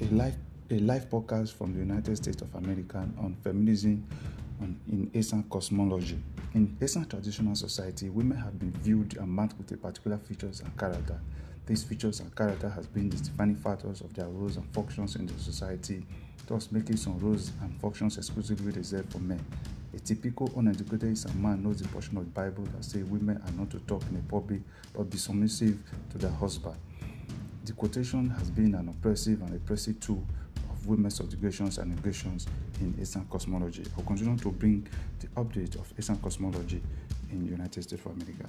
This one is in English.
a live a live podcast from the United States of America on feminism on, in Esan cosmology. In Esan traditional society, women have been viewed and marked with a particular features and character. These features and character has been the defining factors of their roles and functions in the society, thus making some roles and functions exclusively reserved for men. A typical uneducated Esan man knows the portion of the Bible that says women are not to talk in a public but be submissive to their husband. The quotation has been an oppressive and repressive tool of women's subjugations and negations in Eastern cosmology. I'll continue to bring the update of Eastern cosmology in the United States of America.